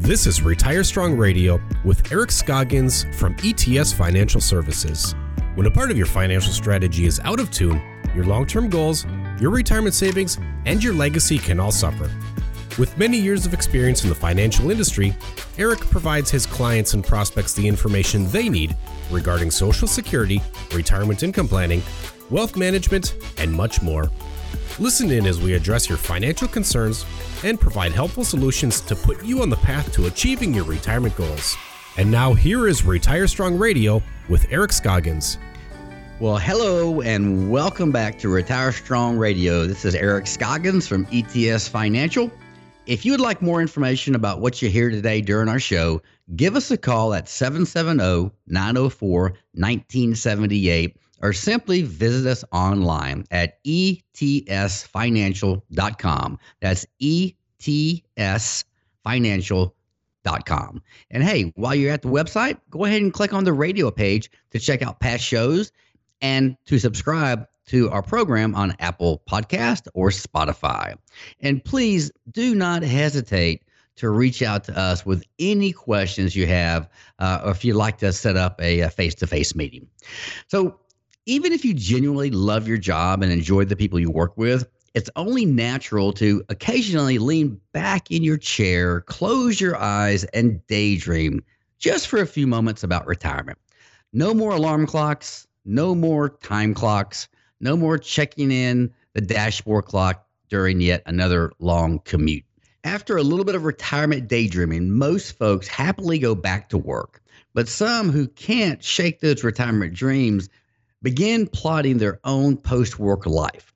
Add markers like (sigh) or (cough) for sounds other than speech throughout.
This is Retire Strong Radio with Eric Scoggins from ETS Financial Services. When a part of your financial strategy is out of tune, your long term goals, your retirement savings, and your legacy can all suffer. With many years of experience in the financial industry, Eric provides his clients and prospects the information they need regarding Social Security, retirement income planning, wealth management, and much more. Listen in as we address your financial concerns and provide helpful solutions to put you on the path to achieving your retirement goals. And now, here is Retire Strong Radio with Eric Scoggins. Well, hello and welcome back to Retire Strong Radio. This is Eric Scoggins from ETS Financial. If you would like more information about what you hear today during our show, give us a call at 770 904 1978 or simply visit us online at etsfinancial.com. That's etsfinancial.com. And hey, while you're at the website, go ahead and click on the radio page to check out past shows and to subscribe to our program on Apple Podcast or Spotify. And please do not hesitate to reach out to us with any questions you have, uh, or if you'd like to set up a face to face meeting. So, even if you genuinely love your job and enjoy the people you work with, it's only natural to occasionally lean back in your chair, close your eyes, and daydream just for a few moments about retirement. No more alarm clocks, no more time clocks, no more checking in the dashboard clock during yet another long commute. After a little bit of retirement daydreaming, most folks happily go back to work. But some who can't shake those retirement dreams begin plotting their own post work life.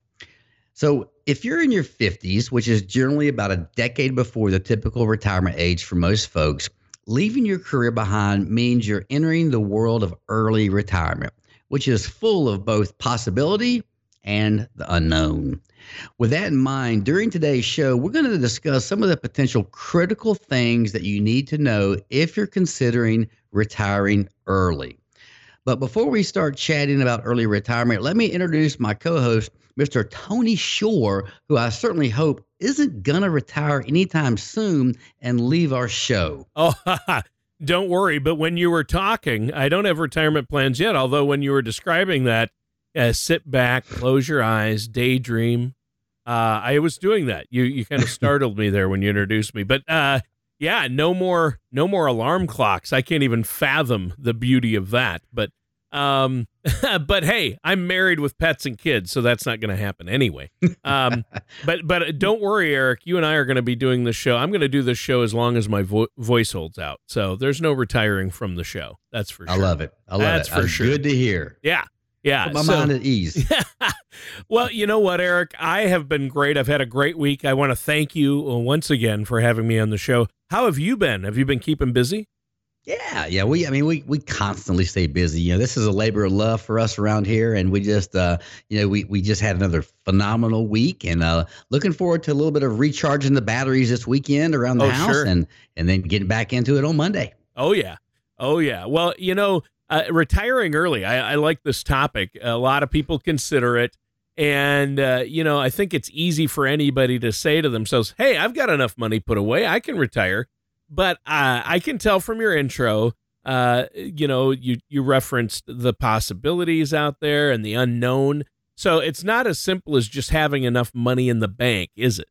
So, if you're in your 50s, which is generally about a decade before the typical retirement age for most folks, leaving your career behind means you're entering the world of early retirement which is full of both possibility and the unknown. With that in mind, during today's show, we're going to discuss some of the potential critical things that you need to know if you're considering retiring early. But before we start chatting about early retirement, let me introduce my co host, Mr. Tony Shore, who I certainly hope isn't going to retire anytime soon and leave our show. Oh, (laughs) don't worry. But when you were talking, I don't have retirement plans yet. Although when you were describing that, uh, sit back, close your eyes, daydream. Uh, I was doing that. You you kind of (laughs) startled me there when you introduced me. But uh, yeah, no more no more alarm clocks. I can't even fathom the beauty of that. But um, (laughs) but hey, I'm married with pets and kids, so that's not going to happen anyway. Um, (laughs) but but don't worry, Eric. You and I are going to be doing this show. I'm going to do this show as long as my vo- voice holds out. So there's no retiring from the show. That's for sure. I love it. I love it. that's it. for that's sure. Good to hear. Yeah. Yeah. Put my so, mind at ease. (laughs) well, you know what, Eric? I have been great. I've had a great week. I want to thank you once again for having me on the show. How have you been? Have you been keeping busy? Yeah, yeah. We, I mean, we we constantly stay busy. You know, this is a labor of love for us around here, and we just, uh, you know, we we just had another phenomenal week, and uh, looking forward to a little bit of recharging the batteries this weekend around the Oh, house, sure. and and then getting back into it on Monday. Oh yeah, oh yeah. Well, you know, uh, retiring early. I, I like this topic. A lot of people consider it, and uh, you know, I think it's easy for anybody to say to themselves, "Hey, I've got enough money put away. I can retire." But uh, I can tell from your intro, uh, you know, you you referenced the possibilities out there and the unknown. So it's not as simple as just having enough money in the bank, is it?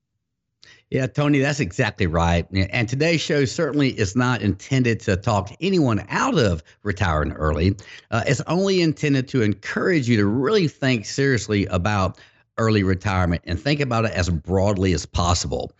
Yeah, Tony, that's exactly right. And today's show certainly is not intended to talk anyone out of retiring early. Uh, it's only intended to encourage you to really think seriously about early retirement and think about it as broadly as possible.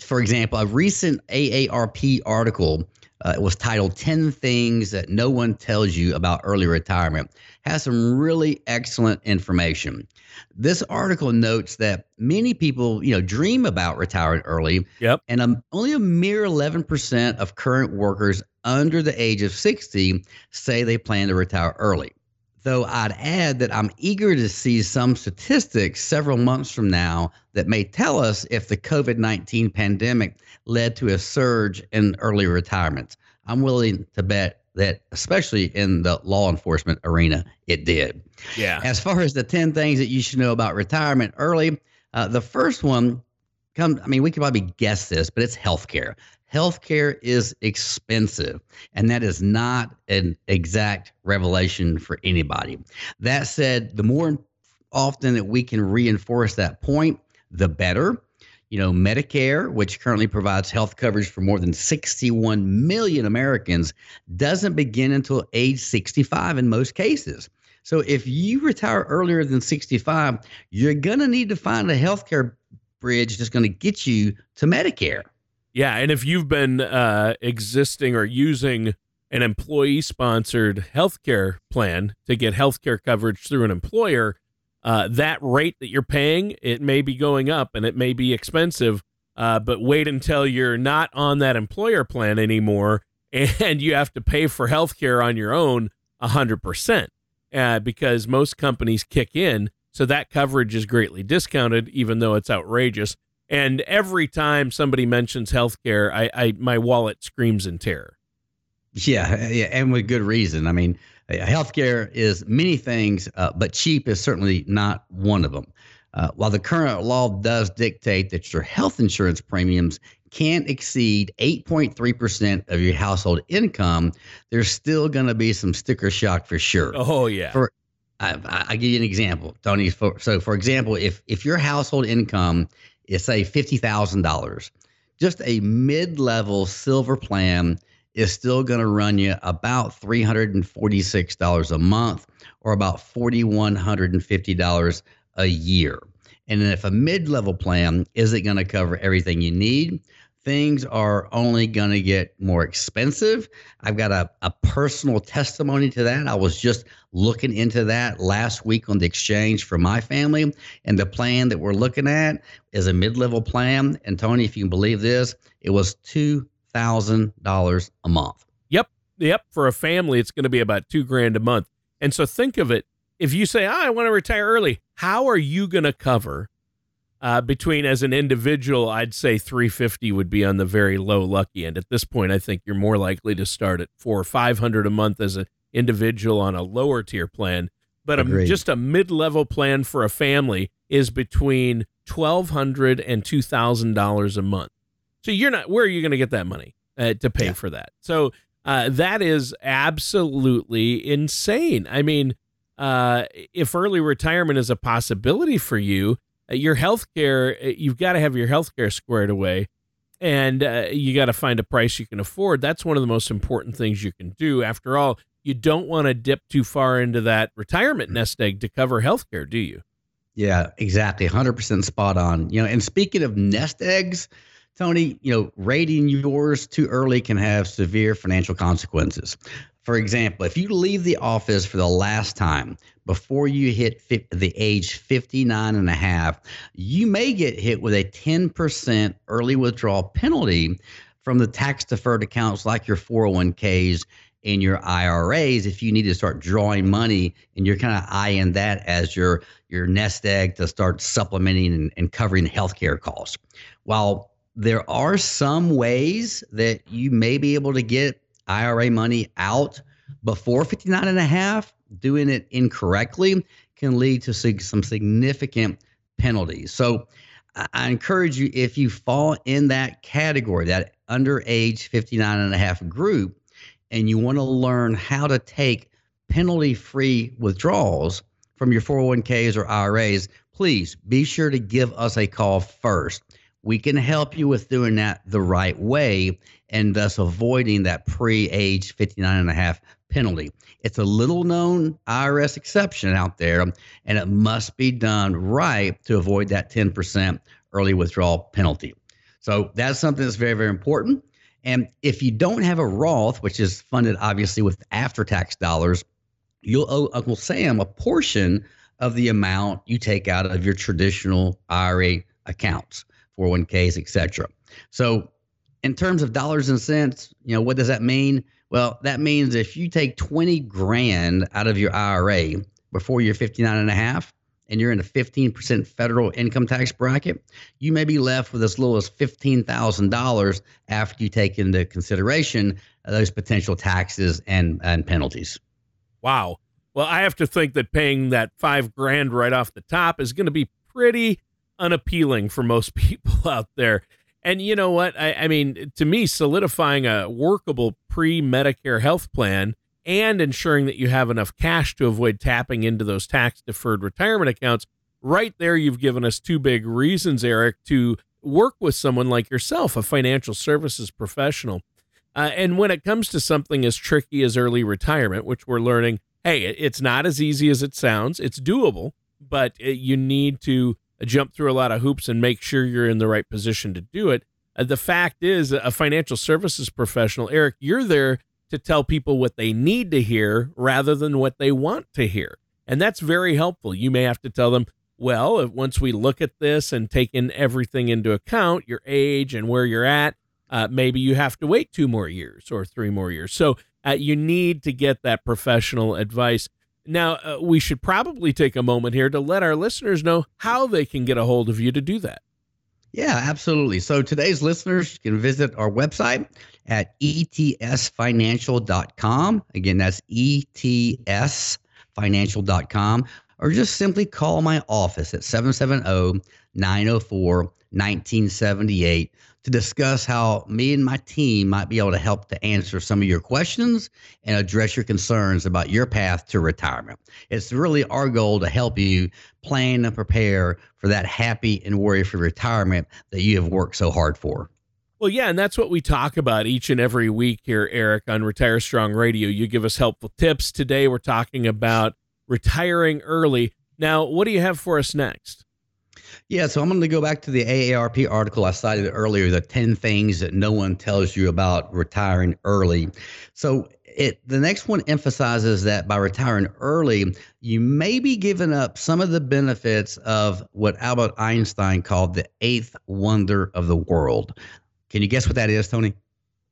For example, a recent AARP article uh, was titled 10 Things That No One Tells You About Early Retirement, has some really excellent information. This article notes that many people, you know, dream about retiring early, Yep. and um, only a mere 11% of current workers under the age of 60 say they plan to retire early. Though I'd add that I'm eager to see some statistics several months from now that may tell us if the COVID 19 pandemic led to a surge in early retirements. I'm willing to bet that, especially in the law enforcement arena, it did. Yeah. As far as the 10 things that you should know about retirement early, uh, the first one comes, I mean, we could probably guess this, but it's healthcare. Healthcare is expensive, and that is not an exact revelation for anybody. That said, the more often that we can reinforce that point, the better. You know, Medicare, which currently provides health coverage for more than 61 million Americans, doesn't begin until age 65 in most cases. So if you retire earlier than 65, you're going to need to find a healthcare bridge that's going to get you to Medicare. Yeah, and if you've been uh, existing or using an employee sponsored healthcare plan to get healthcare coverage through an employer, uh, that rate that you're paying, it may be going up and it may be expensive. Uh, but wait until you're not on that employer plan anymore (laughs) and you have to pay for healthcare on your own 100% uh, because most companies kick in. So that coverage is greatly discounted, even though it's outrageous. And every time somebody mentions healthcare, I, I my wallet screams in terror. Yeah, yeah, and with good reason. I mean, uh, healthcare is many things, uh, but cheap is certainly not one of them. Uh, while the current law does dictate that your health insurance premiums can't exceed 8.3% of your household income, there's still going to be some sticker shock for sure. Oh, yeah. For, I, will give you an example, Tony. For, so, for example, if, if your household income is, say, $50,000, just a mid level silver plan is still going to run you about $346 a month or about $4,150 a year. And if a mid level plan isn't going to cover everything you need, things are only going to get more expensive. I've got a, a personal testimony to that. I was just looking into that last week on the exchange for my family. And the plan that we're looking at is a mid level plan. And Tony, if you can believe this, it was $2,000 a month. Yep. Yep. For a family, it's going to be about two grand a month. And so think of it if you say, oh, I want to retire early, how are you going to cover uh, between as an individual, I'd say 350 would be on the very low lucky end. At this point, I think you're more likely to start at four or 500 a month as an individual on a lower tier plan. But a, just a mid level plan for a family is between $1,200 and $2,000 a month. So you're not, where are you going to get that money uh, to pay yeah. for that? So uh, that is absolutely insane. I mean, uh, if early retirement is a possibility for you, uh, your health care, uh, you've got to have your health care squared away and uh, you got to find a price you can afford. That's one of the most important things you can do. After all, you don't want to dip too far into that retirement mm. nest egg to cover health care, do you? Yeah, exactly. 100% spot on. You know, and speaking of nest eggs, Tony, you know, rating yours too early can have severe financial consequences. For example, if you leave the office for the last time before you hit the age 59 and a half, you may get hit with a 10% early withdrawal penalty from the tax deferred accounts like your 401ks and your IRAs if you need to start drawing money and you're kind of eyeing that as your your nest egg to start supplementing and, and covering healthcare costs. While there are some ways that you may be able to get IRA money out before 59 and a half, doing it incorrectly can lead to some significant penalties. So I encourage you, if you fall in that category, that under age 59 and a half group, and you want to learn how to take penalty free withdrawals from your 401ks or IRAs, please be sure to give us a call first. We can help you with doing that the right way and thus avoiding that pre age 59 and a half penalty. It's a little known IRS exception out there, and it must be done right to avoid that 10% early withdrawal penalty. So that's something that's very, very important. And if you don't have a Roth, which is funded obviously with after tax dollars, you'll owe Uncle Sam a portion of the amount you take out of your traditional IRA accounts, 401ks, etc. So, in terms of dollars and cents, you know, what does that mean? Well, that means if you take 20 grand out of your IRA before you're 59 and a half, and you're in a 15% federal income tax bracket, you may be left with as little as $15,000 after you take into consideration those potential taxes and, and penalties. Wow. Well, I have to think that paying that five grand right off the top is going to be pretty unappealing for most (laughs) people out there. And you know what? I, I mean, to me, solidifying a workable pre Medicare health plan and ensuring that you have enough cash to avoid tapping into those tax deferred retirement accounts, right there, you've given us two big reasons, Eric, to work with someone like yourself, a financial services professional. Uh, and when it comes to something as tricky as early retirement, which we're learning, hey, it's not as easy as it sounds, it's doable, but uh, you need to jump through a lot of hoops and make sure you're in the right position to do it. Uh, the fact is, a financial services professional, Eric, you're there to tell people what they need to hear rather than what they want to hear. And that's very helpful. You may have to tell them, well, once we look at this and take in everything into account, your age and where you're at, uh, maybe you have to wait two more years or three more years. So uh, you need to get that professional advice. Now, uh, we should probably take a moment here to let our listeners know how they can get a hold of you to do that. Yeah, absolutely. So today's listeners can visit our website at etsfinancial.com. Again, that's etsfinancial.com. Or just simply call my office at 770 904 1978 to discuss how me and my team might be able to help to answer some of your questions and address your concerns about your path to retirement. It's really our goal to help you plan and prepare for that happy and worry free retirement that you have worked so hard for. Well, yeah, and that's what we talk about each and every week here, Eric, on Retire Strong Radio. You give us helpful tips. Today, we're talking about retiring early. Now, what do you have for us next? Yeah, so I'm going to go back to the AARP article I cited earlier, the 10 things that no one tells you about retiring early. So it the next one emphasizes that by retiring early, you may be giving up some of the benefits of what Albert Einstein called the eighth wonder of the world. Can you guess what that is, Tony?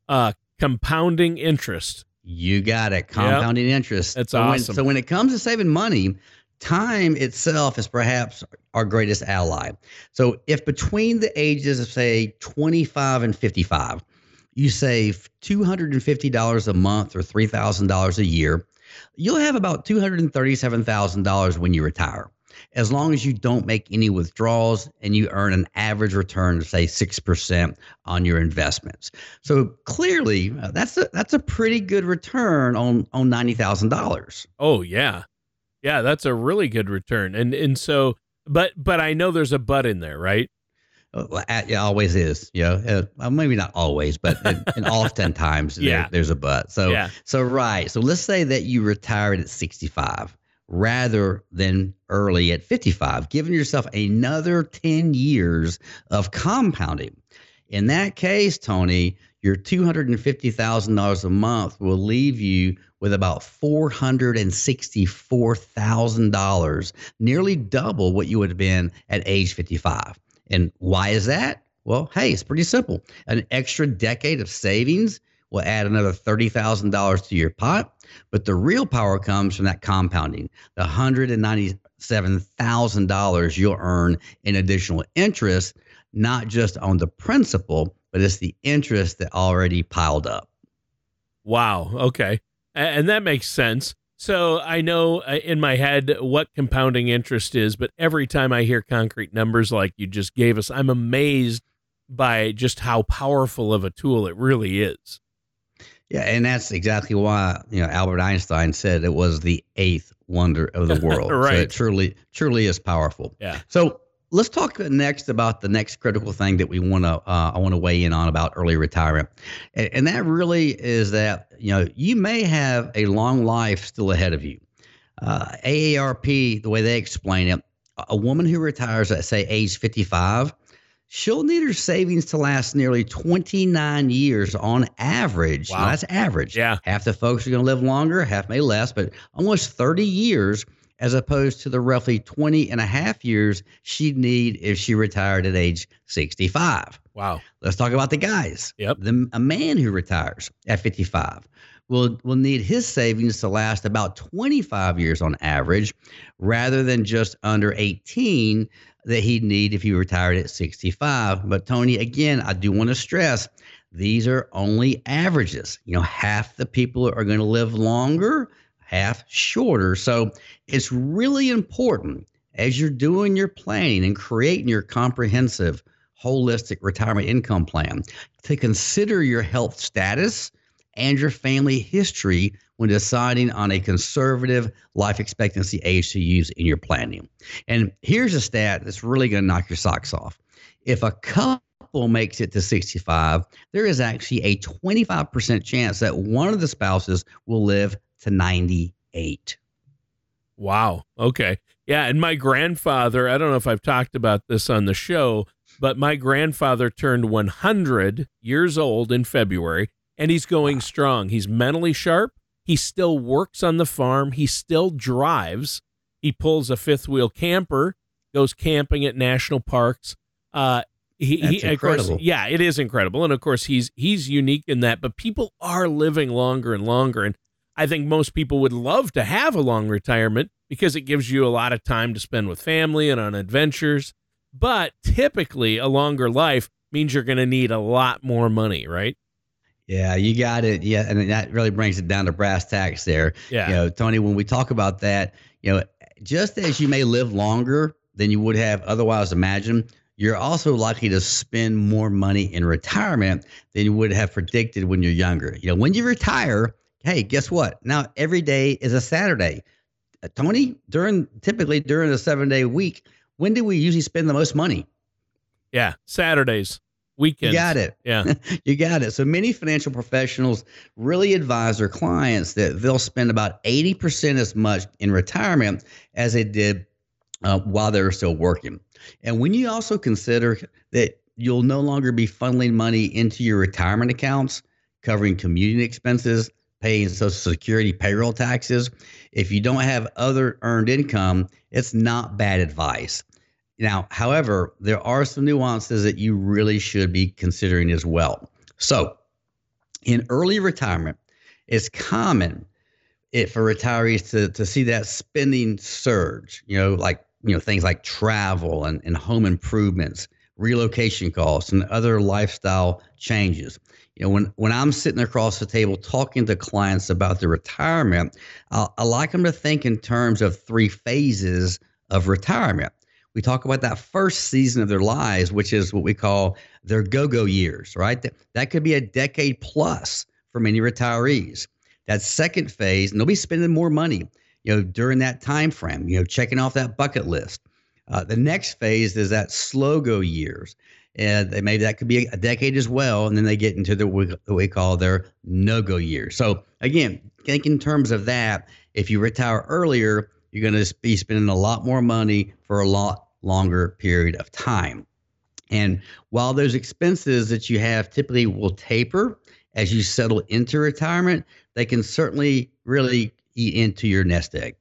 Uh compounding interest. You got it. Compounding yep. interest. That's so awesome. When, so when it comes to saving money, time itself is perhaps our greatest ally. So if between the ages of say 25 and 55, you save $250 a month or $3,000 a year, you'll have about $237,000 when you retire. As long as you don't make any withdrawals and you earn an average return of say 6% on your investments. So clearly, uh, that's a that's a pretty good return on on $90,000. Oh yeah. Yeah, that's a really good return. And and so, but but I know there's a but in there, right? Uh, it always is. You know, uh, maybe not always, but and (laughs) oftentimes yeah. There, there's a but. So yeah. so right. So let's say that you retired at 65 rather than early at 55, giving yourself another 10 years of compounding. In that case, Tony, your $250,000 a month will leave you with about $464,000, nearly double what you would have been at age 55. And why is that? Well, hey, it's pretty simple. An extra decade of savings will add another $30,000 to your pot, but the real power comes from that compounding. The $197,000 you'll earn in additional interest, not just on the principal, but it's the interest that already piled up. Wow. Okay. And that makes sense. So I know uh, in my head what compounding interest is, but every time I hear concrete numbers like you just gave us, I'm amazed by just how powerful of a tool it really is. Yeah, and that's exactly why you know Albert Einstein said it was the eighth wonder of the (laughs) world. right. So it truly, truly is powerful. Yeah. So let's talk next about the next critical thing that we want to uh, I want to weigh in on about early retirement, and, and, that really is that you know you may have a long life still ahead of you. Uh, AARP, the way they explain it, a woman who retires at say age 55, she'll need her savings to last nearly 29 years on average. Wow. Now, that's average. Yeah. Half the folks are going to live longer, half may less, but almost 30 years as opposed to the roughly 20 and a half years she'd need if she retired at age 65. Wow. Let's talk about the guys. Yep. The, a man who retires at 55 will will need his savings to last about 25 years on average rather than just under 18 that he'd need if he retired at 65. But Tony, again, I do want to stress these are only averages. You know, half the people are going to live longer, half shorter. So it's really important as you're doing your planning and creating your comprehensive holistic retirement income plan to consider your health status and your family history when deciding on a conservative life expectancy age to use in your planning. And here's a stat that's really going to knock your socks off. If a couple makes it to 65, there is actually a 25% chance that one of the spouses will live to 98. Wow. Okay. Yeah. And my grandfather, I don't know if I've talked about this on the show, but my grandfather turned 100 years old in February and he's going strong. He's mentally sharp. He still works on the farm. He still drives. He pulls a fifth wheel camper, goes camping at national parks. Uh, he, That's he, incredible. Course, yeah, it is incredible, and of course he's he's unique in that. But people are living longer and longer, and I think most people would love to have a long retirement because it gives you a lot of time to spend with family and on adventures. But typically, a longer life means you're going to need a lot more money, right? Yeah, you got it. Yeah, and that really brings it down to brass tacks there. Yeah. You know, Tony, when we talk about that, you know, just as you may live longer than you would have otherwise imagined, you're also likely to spend more money in retirement than you would have predicted when you're younger. You know, when you retire, hey, guess what? Now every day is a Saturday. Uh, Tony, during typically during a seven day week, when do we usually spend the most money? Yeah, Saturdays, weekends. You got it. Yeah. (laughs) you got it. So many financial professionals really advise their clients that they'll spend about 80% as much in retirement as they did uh, while they were still working. And when you also consider that you'll no longer be funneling money into your retirement accounts, covering commuting expenses, paying Social Security payroll taxes, if you don't have other earned income, it's not bad advice. Now, however, there are some nuances that you really should be considering as well. So, in early retirement, it's common for retirees to, to see that spending surge, you know, like you know things like travel and, and home improvements relocation costs and other lifestyle changes you know when when i'm sitting across the table talking to clients about their retirement i i like them to think in terms of three phases of retirement we talk about that first season of their lives which is what we call their go-go years right that, that could be a decade plus for many retirees that second phase and they'll be spending more money you know, during that time frame, you know, checking off that bucket list. Uh, the next phase is that slow go years. And they, maybe that could be a decade as well. And then they get into the what we call their no go years. So, again, think in terms of that. If you retire earlier, you're going to be spending a lot more money for a lot longer period of time. And while those expenses that you have typically will taper as you settle into retirement, they can certainly really eat into your nest egg.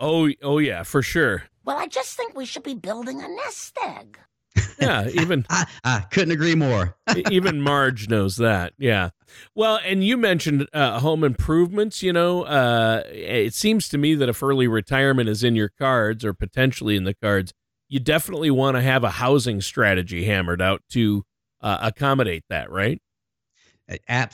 Oh, oh yeah, for sure. Well, I just think we should be building a nest egg. (laughs) Yeah, even (laughs) I, I couldn't agree more. (laughs) even Marge knows that. Yeah. Well, and you mentioned uh, home improvements. You know, uh, it seems to me that if early retirement is in your cards or potentially in the cards, you definitely want to have a housing strategy hammered out to uh, accommodate that, right?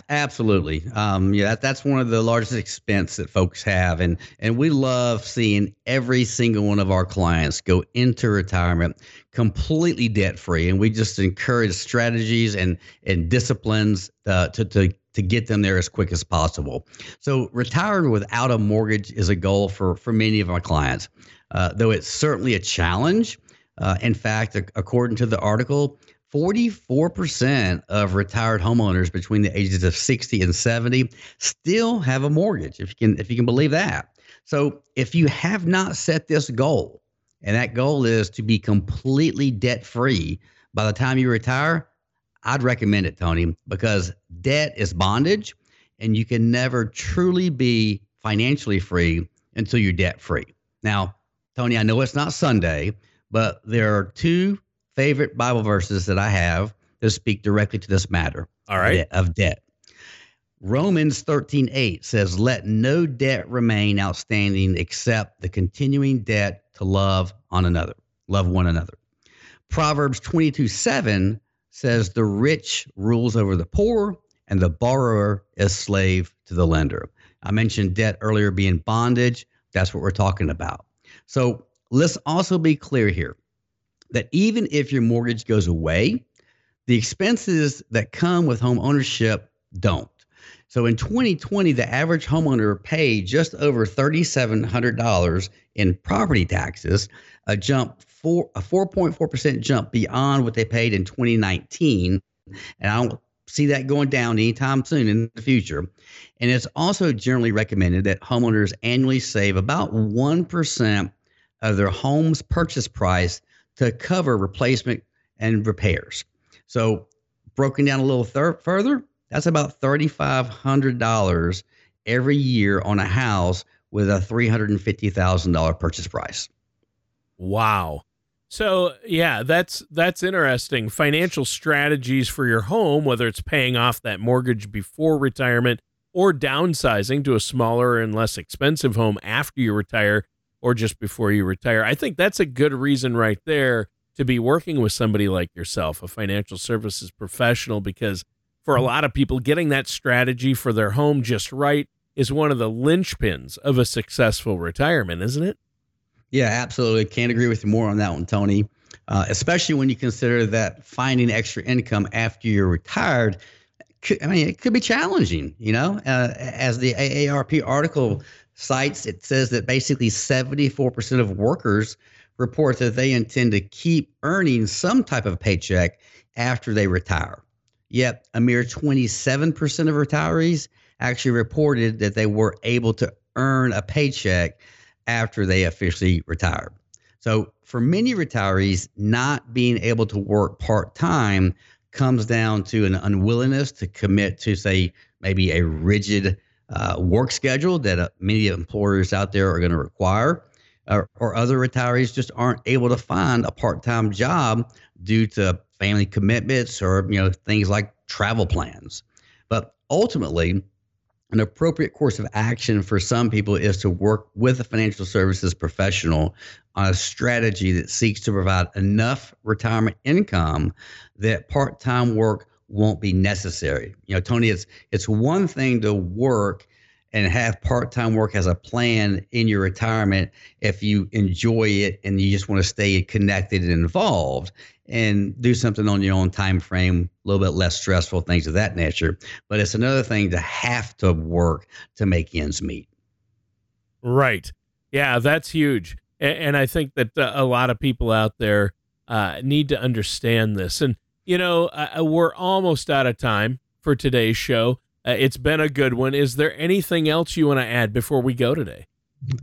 Absolutely. Um, yeah, that, that's one of the largest expense that folks have, and and we love seeing every single one of our clients go into retirement completely debt free, and we just encourage strategies and and disciplines uh, to to to get them there as quick as possible. So retiring without a mortgage is a goal for for many of our clients, uh, though it's certainly a challenge. Uh, in fact, according to the article, 44% of retired homeowners between the ages of 60 and 70 still have a mortgage if you can if you can believe that. So, if you have not set this goal and that goal is to be completely debt free by the time you retire, I'd recommend it, Tony, because debt is bondage and you can never truly be financially free until you're debt free. Now, Tony, I know it's not Sunday, but there are two favorite Bible verses that I have that speak directly to this matter. All right. Of debt. Romans 13, 8 says, Let no debt remain outstanding except the continuing debt to love on another, love one another. Proverbs 22, 7 says, The rich rules over the poor, and the borrower is slave to the lender. I mentioned debt earlier being bondage. That's what we're talking about. So let's also be clear here that even if your mortgage goes away, The expenses that come with home ownership don't. So in 2020, the average homeowner paid just over $3,700 in property taxes, a jump four a 4.4% jump beyond what they paid in 2019. And I don't see that going down anytime soon in the future. And it's also generally recommended that homeowners annually save about 1% of their home's purchase price to cover replacement and repairs. So, broken down a little thir- further, that's about $3,500 every year on a house with a $350,000 purchase price. Wow. So, yeah, that's that's interesting. Financial strategies for your home, whether it's paying off that mortgage before retirement or downsizing to a smaller and less expensive home after you retire or just before you retire. I think that's a good reason right there to be working with somebody like yourself, a financial services professional because for a lot of people getting that strategy for their home just right is one of the linchpins of a successful retirement, isn't it? Yeah, absolutely. Can't agree with you more on that one, Tony. Uh, especially when you consider that finding extra income after you're retired. I mean, it could be challenging. You know, uh, as the AARP article cites, it says that basically 74% of workers report that they intend to keep earning some type of paycheck after they retire. Yet, a mere 27% of retirees actually reported that they were able to earn a paycheck after they officially retired. So, for many retirees, not being able to work part time comes down to an unwillingness to commit to, say, maybe a rigid uh, work schedule that uh, many employers out there are going to require, or, or other retirees just aren't able to find a part time job due to family commitments or you know things like travel plans. But ultimately, an appropriate course of action for some people is to work with a financial services professional on a strategy that seeks to provide enough retirement income that part-time work won't be necessary. You know, Tony, it's it's one thing to work and have part-time work as a plan in your retirement if you enjoy it and you just want to stay connected and involved and do something on your own time frame a little bit less stressful things of that nature. But it's another thing to have to work to make ends meet. Right. Yeah that's huge. And, and i think that uh, a lot of people out there uh, need to understand this. And you know uh, we're almost out of time for today's show uh, it's been a good one. Is there anything else you want to add before we go today?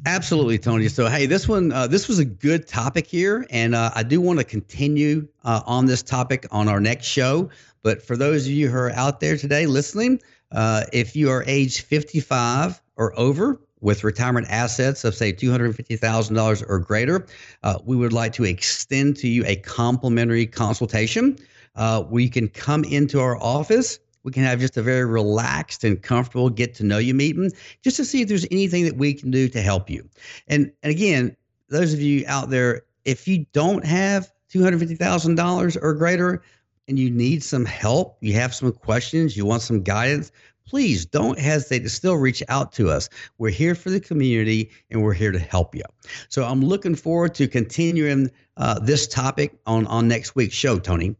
Absolutely, Tony. So, hey, this one, uh, this was a good topic here, and uh, I do want to continue uh, on this topic on our next show. But for those of you who are out there today listening, uh, if you are age 55 or over with retirement assets of say $250,000 or greater, uh, we would like to extend to you a complimentary consultation. Uh, we can come into our office we can have just a very relaxed and comfortable get to know you meeting just to see if there's anything that we can do to help you. And, and again, those of you out there, if you don't have $250,000 or greater and you need some help, you have some questions, you want some guidance, please don't hesitate to still reach out to us. We're here for the community and we're here to help you. So I'm looking forward to continuing uh, this topic on, on next week's show, Tony.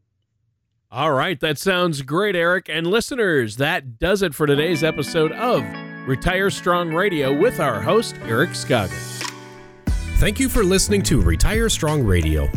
All right, that sounds great, Eric. And listeners, that does it for today's episode of Retire Strong Radio with our host, Eric Scoggins. Thank you for listening to Retire Strong Radio.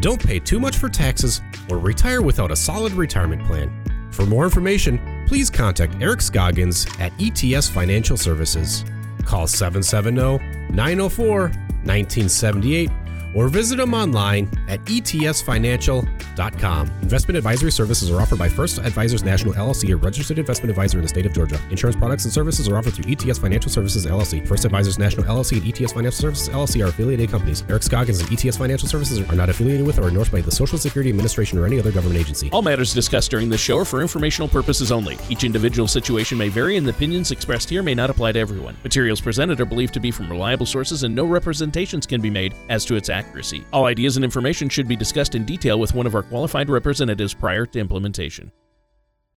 Don't pay too much for taxes or retire without a solid retirement plan. For more information, please contact Eric Scoggins at ETS Financial Services. Call 770 904 1978 or visit them online at etsfinancial.com. Investment advisory services are offered by First Advisors National LLC, a registered investment advisor in the state of Georgia. Insurance products and services are offered through ETS Financial Services LLC. First Advisors National LLC and ETS Financial Services LLC are affiliated companies. Eric Scoggins and ETS Financial Services are not affiliated with or endorsed by the Social Security Administration or any other government agency. All matters discussed during this show are for informational purposes only. Each individual situation may vary, and the opinions expressed here may not apply to everyone. Materials presented are believed to be from reliable sources, and no representations can be made as to its accuracy. All ideas and should be discussed in detail with one of our qualified representatives prior to implementation.